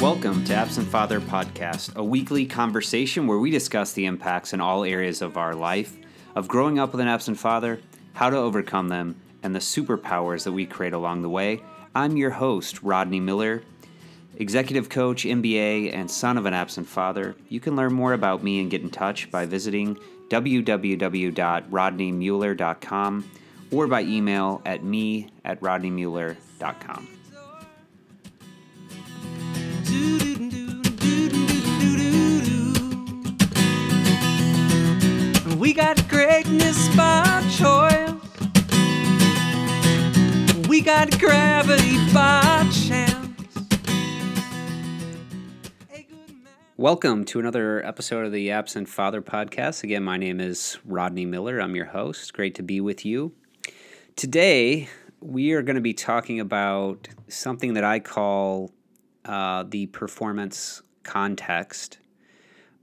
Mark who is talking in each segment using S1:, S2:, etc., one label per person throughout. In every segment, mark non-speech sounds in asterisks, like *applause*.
S1: Welcome to Absent Father Podcast, a weekly conversation where we discuss the impacts in all areas of our life of growing up with an absent father, how to overcome them, and the superpowers that we create along the way. I'm your host, Rodney Mueller, executive coach, MBA, and son of an absent father. You can learn more about me and get in touch by visiting www.rodneymueller.com or by email at me at rodneymueller.com.
S2: We got greatness by choice. We got gravity by chance.
S1: Welcome to another episode of the Absent Father podcast. Again, my name is Rodney Mueller. I'm your host. Great to be with you. Today, we are going to be talking about something that I call uh, the performance context.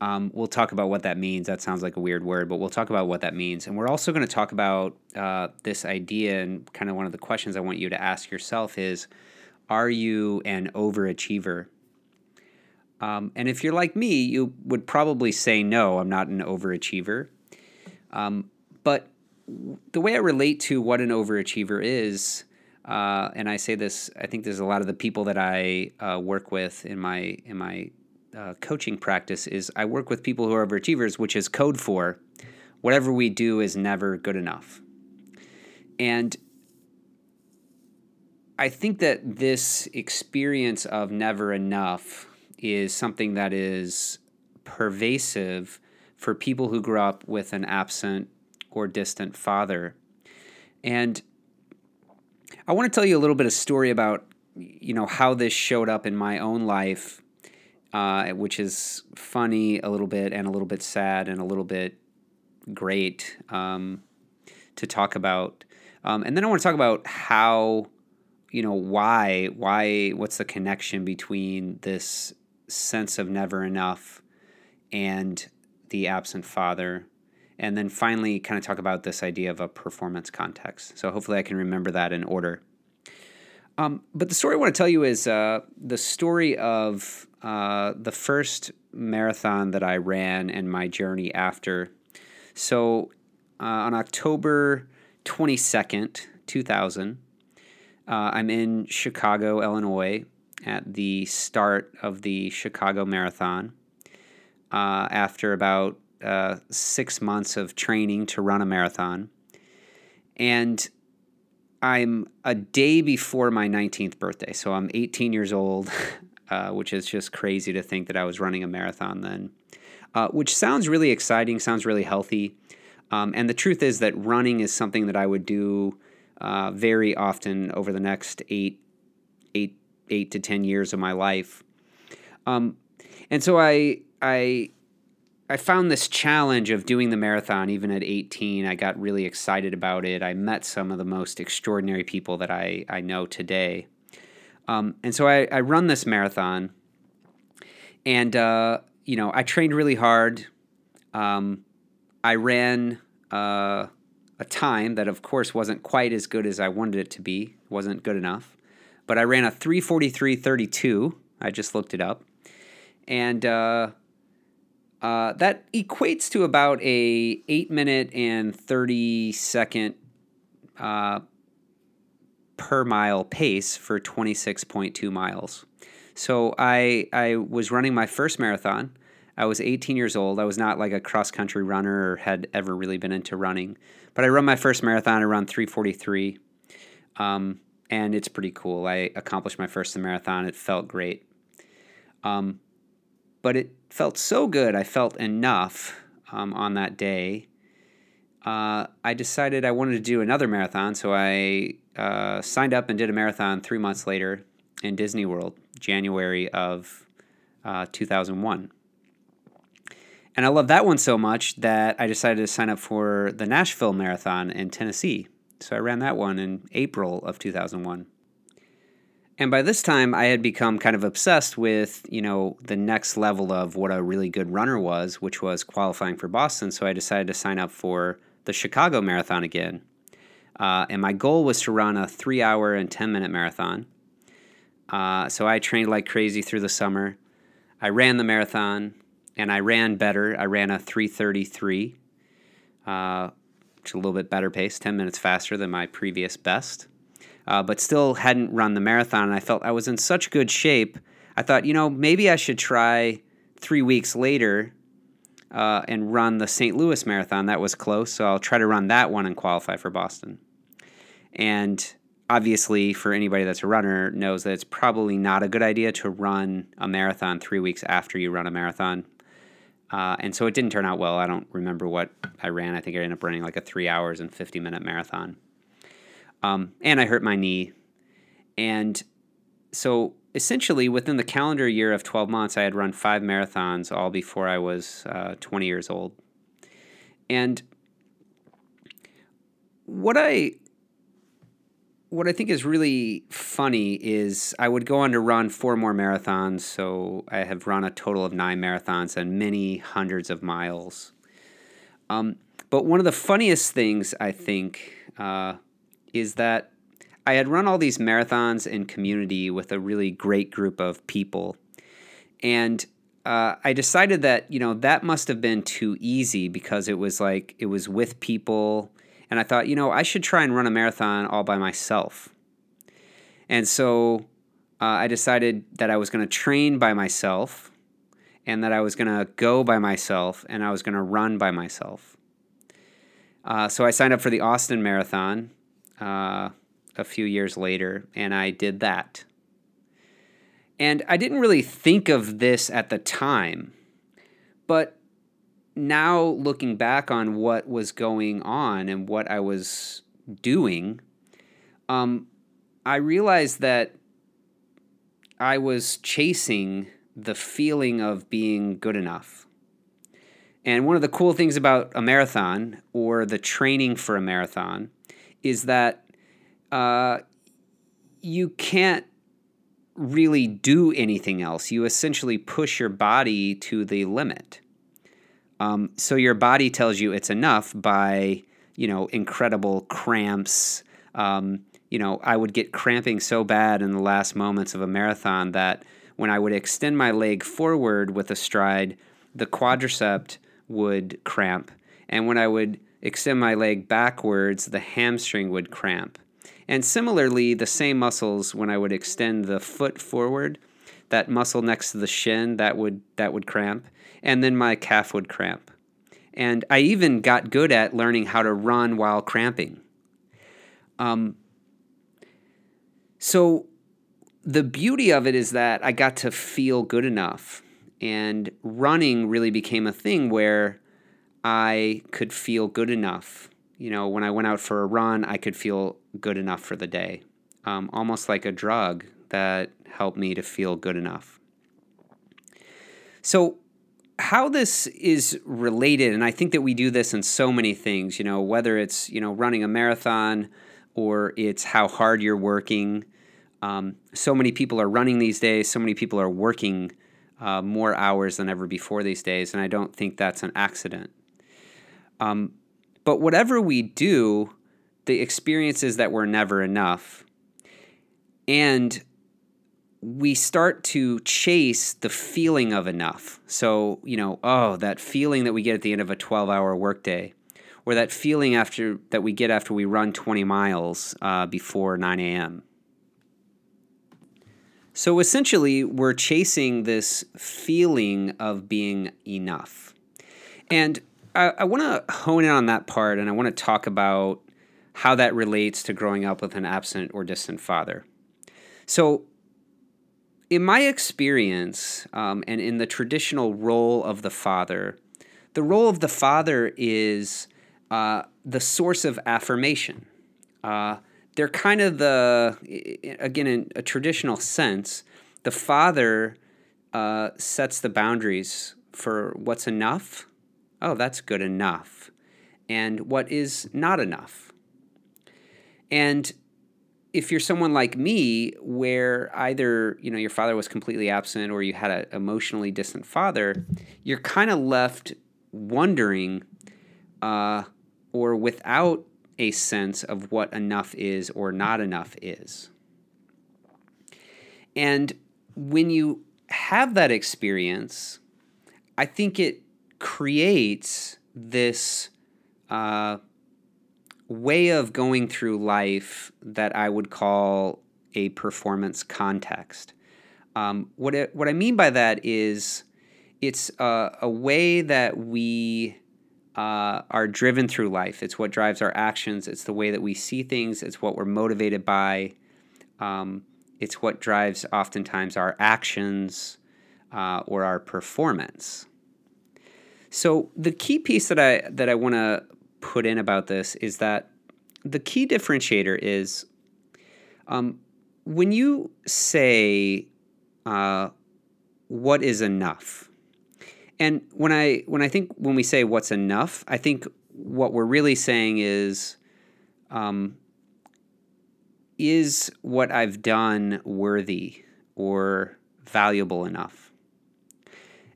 S1: Um, we'll talk about what that means. That sounds like a weird word, but we'll talk about what that means. And we're also going to talk about uh, this idea and kind of one of the questions I want you to ask yourself is Are you an overachiever? Um, and if you're like me, you would probably say, No, I'm not an overachiever. Um, but the way I relate to what an overachiever is, uh, and I say this, I think there's a lot of the people that I uh, work with in my in my uh, coaching practice is I work with people who are overachievers, which is code for whatever we do is never good enough. And I think that this experience of never enough is something that is pervasive for people who grew up with an absent or distant father. And I want to tell you a little bit of story about you know how this showed up in my own life uh, which is funny a little bit and a little bit sad and a little bit great um, to talk about. Um, and then I want to talk about how, you know, why, why, what's the connection between this sense of never enough and the absent father. And then finally, kind of talk about this idea of a performance context. So hopefully, I can remember that in order. Um, but the story I want to tell you is uh, the story of uh, the first marathon that I ran and my journey after. So uh, on October 22nd, 2000, uh, I'm in Chicago, Illinois, at the start of the Chicago Marathon. Uh, after about uh, six months of training to run a marathon. And I'm a day before my 19th birthday. So I'm 18 years old, *laughs* uh, which is just crazy to think that I was running a marathon then, uh, which sounds really exciting, sounds really healthy. Um, and the truth is that running is something that I would do uh, very often over the next eight, eight, eight to 10 years of my life. Um, and so I, I I found this challenge of doing the marathon even at 18. I got really excited about it. I met some of the most extraordinary people that I, I know today. Um, and so I, I run this marathon, and, uh, you know, I trained really hard. Um, I ran uh, a time that, of course, wasn't quite as good as I wanted it to be, wasn't good enough. But I ran a 343.32. I just looked it up. And, uh, uh, that equates to about a eight minute and thirty second uh, per mile pace for twenty six point two miles. So I I was running my first marathon. I was 18 years old. I was not like a cross country runner or had ever really been into running, but I run my first marathon around 343, um, and it's pretty cool. I accomplished my first marathon. It felt great. Um, but it felt so good. I felt enough um, on that day. Uh, I decided I wanted to do another marathon, so I uh, signed up and did a marathon three months later in Disney World, January of uh, 2001. And I love that one so much that I decided to sign up for the Nashville Marathon in Tennessee. So I ran that one in April of 2001. And by this time, I had become kind of obsessed with, you know, the next level of what a really good runner was, which was qualifying for Boston. So I decided to sign up for the Chicago Marathon again. Uh, and my goal was to run a three hour and 10 minute marathon. Uh, so I trained like crazy through the summer. I ran the marathon, and I ran better. I ran a 333, uh, which is a little bit better pace, 10 minutes faster than my previous best. Uh, but still hadn't run the marathon, and I felt I was in such good shape. I thought, you know, maybe I should try three weeks later uh, and run the St. Louis Marathon. That was close, so I'll try to run that one and qualify for Boston. And obviously, for anybody that's a runner, knows that it's probably not a good idea to run a marathon three weeks after you run a marathon. Uh, and so it didn't turn out well. I don't remember what I ran. I think I ended up running like a three hours and 50 minute marathon. Um, and I hurt my knee. And so essentially, within the calendar year of 12 months, I had run five marathons all before I was uh, 20 years old. And what I what I think is really funny is I would go on to run four more marathons. So I have run a total of nine marathons and many hundreds of miles. Um, but one of the funniest things I think uh, is that I had run all these marathons in community with a really great group of people. And uh, I decided that, you know, that must have been too easy because it was like, it was with people and I thought, you know, I should try and run a marathon all by myself. And so uh, I decided that I was going to train by myself and that I was going to go by myself and I was going to run by myself. Uh, so I signed up for the Austin Marathon uh, a few years later and I did that. And I didn't really think of this at the time, but now looking back on what was going on and what I was doing, um, I realized that I was chasing the feeling of being good enough. And one of the cool things about a marathon or the training for a marathon is that uh, you can't really do anything else. You essentially push your body to the limit. Um, so your body tells you it's enough by, you know, incredible cramps. Um, you know, I would get cramping so bad in the last moments of a marathon that when I would extend my leg forward with a stride, the quadricep would cramp. And when I would extend my leg backwards, the hamstring would cramp. And similarly, the same muscles, when I would extend the foot forward, that muscle next to the shin, that would that would cramp and then my calf would cramp. And I even got good at learning how to run while cramping. Um, so the beauty of it is that I got to feel good enough. And running really became a thing where I could feel good enough. You know, when I went out for a run, I could feel good enough for the day, um, almost like a drug that helped me to feel good enough. So how this is related, and I think that we do this in so many things, you know, whether it's, you know, running a marathon or it's how hard you're working. Um, so many people are running these days, so many people are working uh, more hours than ever before these days, and I don't think that's an accident. Um, but whatever we do, the experience is that we're never enough. And we start to chase the feeling of enough. So, you know, oh, that feeling that we get at the end of a 12 hour workday, or that feeling after that we get after we run 20 miles uh, before 9 a.m. So essentially, we're chasing this feeling of being enough. And I, I want to hone in on that part and I want to talk about how that relates to growing up with an absent or distant father. So, in my experience, um, and in the traditional role of the father, the role of the father is uh, the source of affirmation. Uh, they're kind of the, again, in a traditional sense, the father uh, sets the boundaries for what's enough. Oh, that's good enough. And what is not enough. And if you're someone like me where either you know your father was completely absent or you had an emotionally distant father you're kind of left wondering uh, or without a sense of what enough is or not enough is And when you have that experience, I think it creates this uh, way of going through life that I would call a performance context. Um, what, it, what I mean by that is it's a, a way that we uh, are driven through life. It's what drives our actions. It's the way that we see things. It's what we're motivated by. Um, it's what drives oftentimes our actions uh, or our performance. So the key piece that I that I want to put in about this is that the key differentiator is um, when you say uh, what is enough and when I when I think when we say what's enough, I think what we're really saying is, um, is what I've done worthy or valuable enough?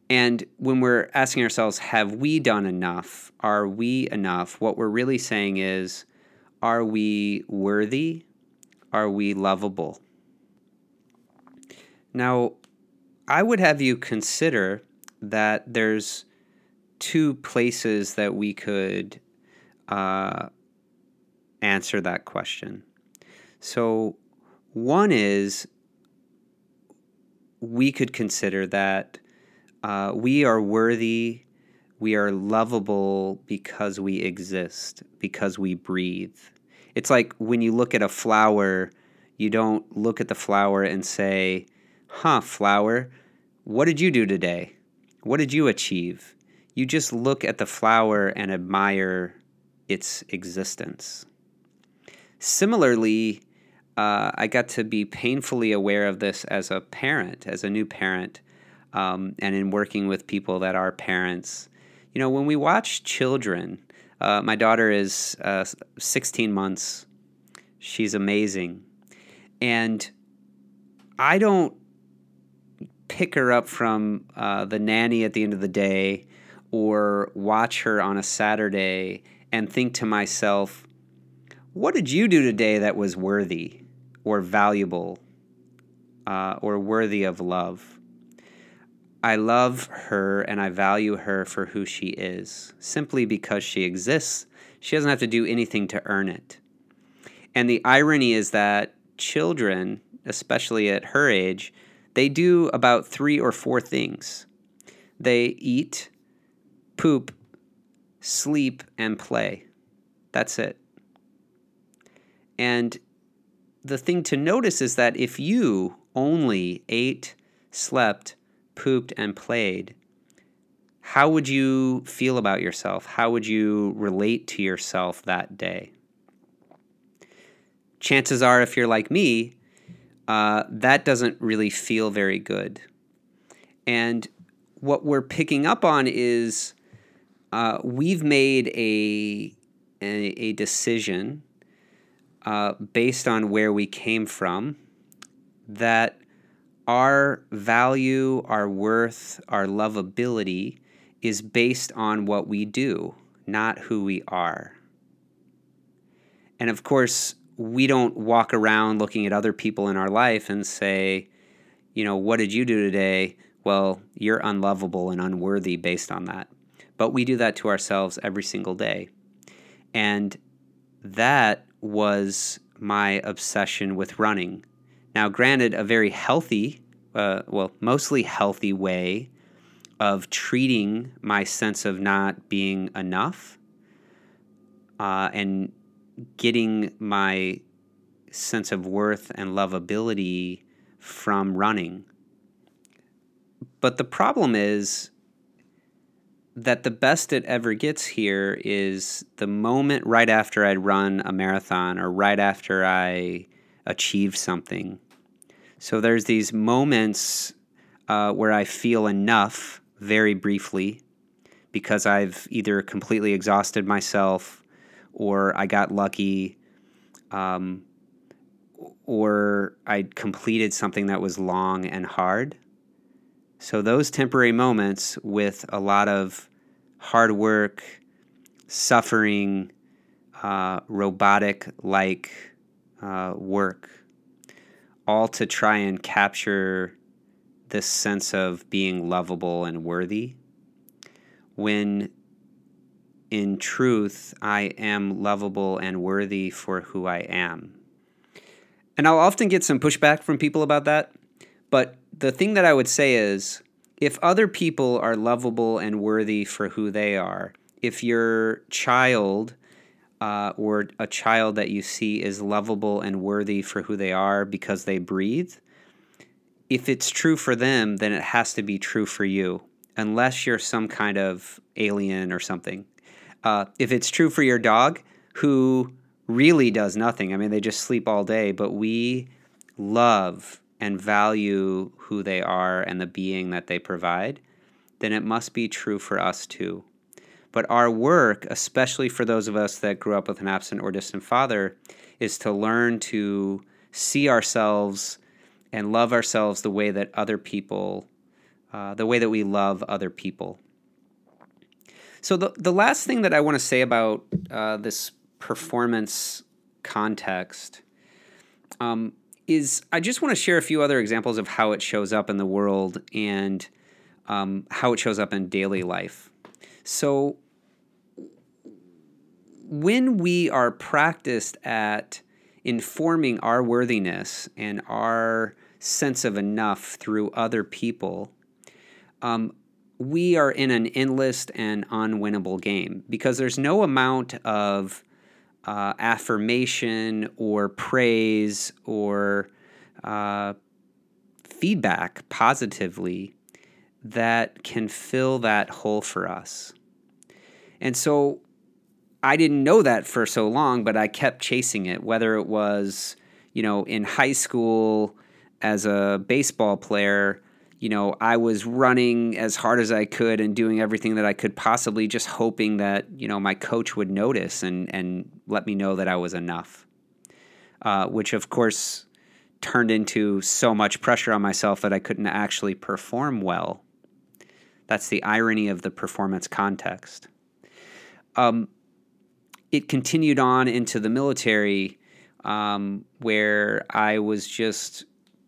S1: And when we're asking ourselves, have we done enough? Are we enough? What we're really saying is, are we worthy? Are we lovable? Now, I would have you consider that there's two places that we could uh, answer that question. So, one is we could consider that uh, we are worthy, we are lovable because we exist, because we breathe. It's like when you look at a flower, you don't look at the flower and say, huh, flower, what did you do today? What did you achieve? You just look at the flower and admire its existence. Similarly, uh, I got to be painfully aware of this as a parent, as a new parent, um, and in working with people that are parents. You know, when we watch children, uh, my daughter is uh, 16 months. She's amazing. And I don't pick her up from uh, the nanny at the end of the day or watch her on a Saturday and think to myself, what did you do today that was worthy or valuable uh, or worthy of love? I love her and I value her for who she is, simply because she exists. She doesn't have to do anything to earn it. And the irony is that children, especially at her age, they do about three or four things they eat, poop, sleep, and play. That's it. And the thing to notice is that if you only ate, slept, pooped, and played, how would you feel about yourself? How would you relate to yourself that day? Chances are, if you're like me, uh, that doesn't really feel very good. And what we're picking up on is uh, we've made a, a, a decision uh, based on where we came from that our value, our worth, our lovability is based on what we do, not who we are. And of course, we don't walk around looking at other people in our life and say, you know, what did you do today? Well, you're unlovable and unworthy based on that. But we do that to ourselves every single day. And that was my obsession with running. Now, granted, a very healthy, uh, well, mostly healthy way of treating my sense of not being enough uh, and getting my sense of worth and lovability from running. But the problem is that the best it ever gets here is the moment right after I'd run a marathon or right after I achieve something. So there's these moments uh, where I feel enough very briefly because I've either completely exhausted myself or I got lucky, um, or I completed something that was long and hard. So, those temporary moments with a lot of hard work, suffering, uh, robotic like uh, work all to try and capture this sense of being lovable and worthy when in truth I am lovable and worthy for who I am. And I'll often get some pushback from people about that, but the thing that I would say is if other people are lovable and worthy for who they are, if your child uh, or a child that you see is lovable and worthy for who they are because they breathe, if it's true for them, then it has to be true for you, unless you're some kind of alien or something. Uh, if it's true for your dog, who really does nothing, I mean, they just sleep all day, but we love and value who they are and the being that they provide, then it must be true for us too. But our work, especially for those of us that grew up with an absent or distant father, is to learn to see ourselves and love ourselves the way that other people, uh, the way that we love other people. So, the, the last thing that I want to say about uh, this performance context um, is I just want to share a few other examples of how it shows up in the world and um, how it shows up in daily life. So, when we are practiced at informing our worthiness and our sense of enough through other people, um, we are in an endless and unwinnable game because there's no amount of uh, affirmation or praise or uh, feedback positively that can fill that hole for us. And so I didn't know that for so long, but I kept chasing it, whether it was, you know, in high school as a baseball player you know, I was running as hard as I could and doing everything that I could possibly, just hoping that, you know, my coach would notice and, and let me know that I was enough. Uh, which, of course, turned into so much pressure on myself that I couldn't actually perform well. That's the irony of the performance context. Um, it continued on into the military, um, where I was just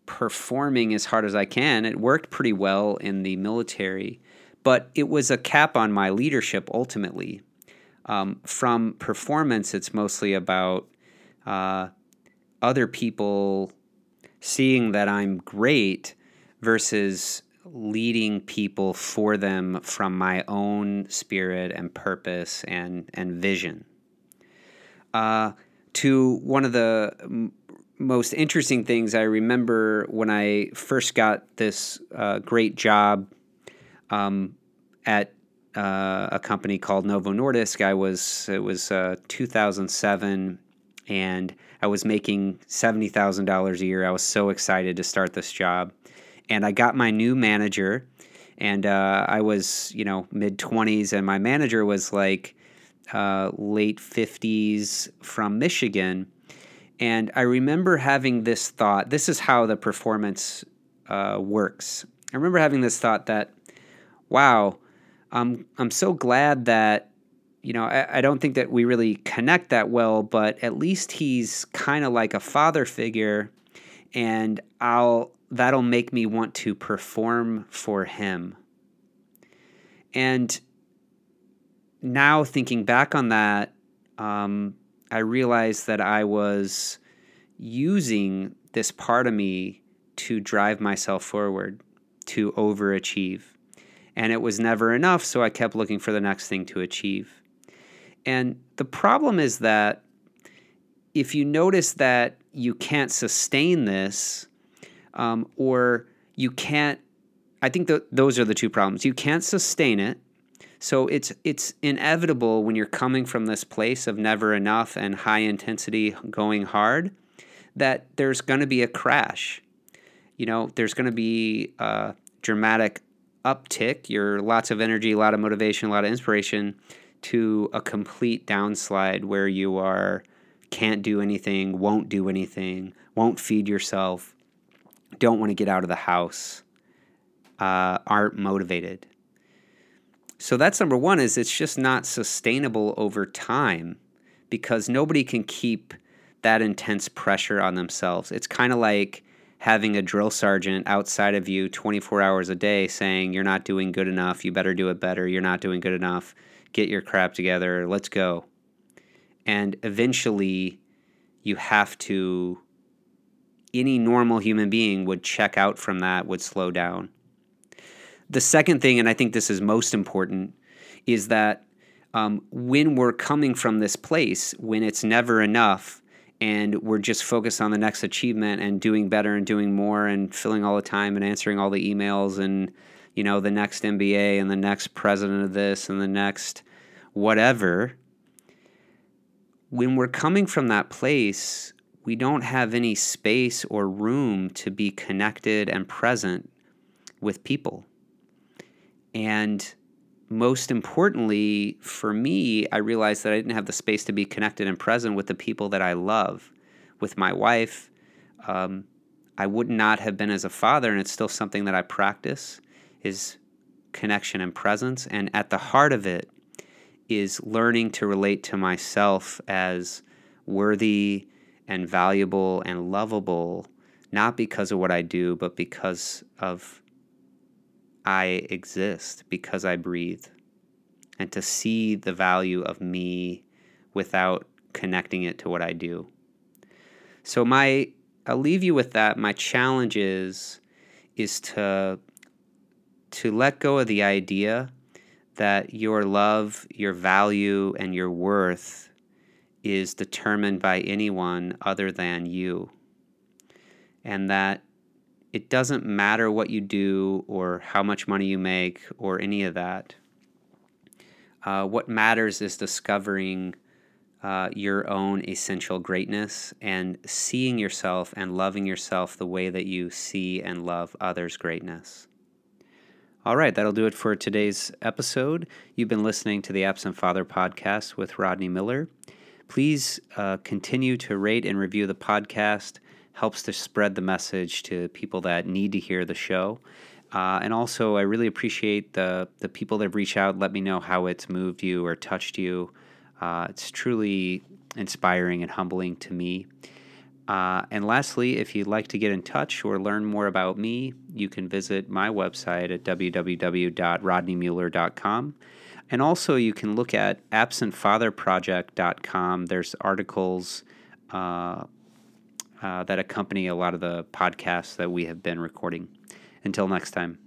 S1: performing as hard as I can. It worked pretty well in the military, but it was a cap on my leadership ultimately. Um, from performance, it's mostly about uh, other people seeing that I'm great versus leading people for them from my own spirit and purpose and and vision. Uh, to one of the most interesting things I remember when I first got this uh, great job um, at uh, a company called Novo Nordisk. I was it was uh, 2007, and I was making seventy thousand dollars a year. I was so excited to start this job, and I got my new manager, and uh, I was you know mid twenties, and my manager was like uh, late fifties from Michigan and I remember having this thought. This is how the performance uh, works. I remember having this thought that, wow, I'm I'm so glad that you know I, I don't think that we really connect that well, but at least he's kind of like a father figure, and I'll that'll make me want to perform for him. And now thinking back on that, um, I realized that I was using this part of me to drive myself forward, to overachieve. And it was never enough, so I kept looking for the next thing to achieve. And the problem is that if you notice that you can't sustain this, um, or you can't, I think those are the two problems. You can't sustain it, so it's it's inevitable when you're coming from this place of never enough and high intensity going hard that there's going to be a crash. You know, there's going to be a dramatic uptick, your lots of energy, a lot of motivation, a lot of inspiration to a complete downslide where you are can't do anything, won't do anything, won't feed yourself, don't want to get out of the house, uh, aren't motivated. So that's number one is it's just not sustainable over time because nobody can keep that intense pressure on themselves. It's kind of like having a drill sergeant outside of you 24 hours a day saying, You're not doing good enough. You better do it better. You're not doing good enough. Get your crap together. Let's go. And eventually, you have to, any normal human being would check out from that, would slow down. The second thing, and I think this is most important, is that um, when we're coming from this place, when it's never enough, and we're just focused on the next achievement and doing better and doing more and filling all the time and answering all the emails and you know the next MBA and the next president of this and the next whatever when we're coming from that place we don't have any space or room to be connected and present with people and most importantly, for me, I realized that I didn't have the space to be connected and present with the people that I love, with my wife. Um, I would not have been as a father, and it's still something that I practice is connection and presence. And at the heart of it is learning to relate to myself as worthy and valuable and lovable, not because of what I do, but because of I exist because I breathe, and to see the value of me without connecting it to what I do. So my I'll leave you with that. My challenge is is to to let go of the idea that your love, your value, and your worth is determined by anyone other than you. And that it doesn't matter what you do or how much money you make or any of that. Uh, what matters is discovering uh, your own essential greatness and seeing yourself and loving yourself the way that you see and love others' greatness. All right, that'll do it for today's episode. You've been listening to the Absent Father podcast with Rodney Mueller. Please uh, continue to rate and review the podcast helps to spread the message to people that need to hear the show. Uh, and also, I really appreciate the the people that reached out, let me know how it's moved you or touched you. Uh, it's truly inspiring and humbling to me. Uh, and lastly, if you'd like to get in touch or learn more about me, you can visit my website at www.rodneymueller.com. And also, you can look at absentfatherproject.com. There's articles, uh, uh, that accompany a lot of the podcasts that we have been recording. Until next time.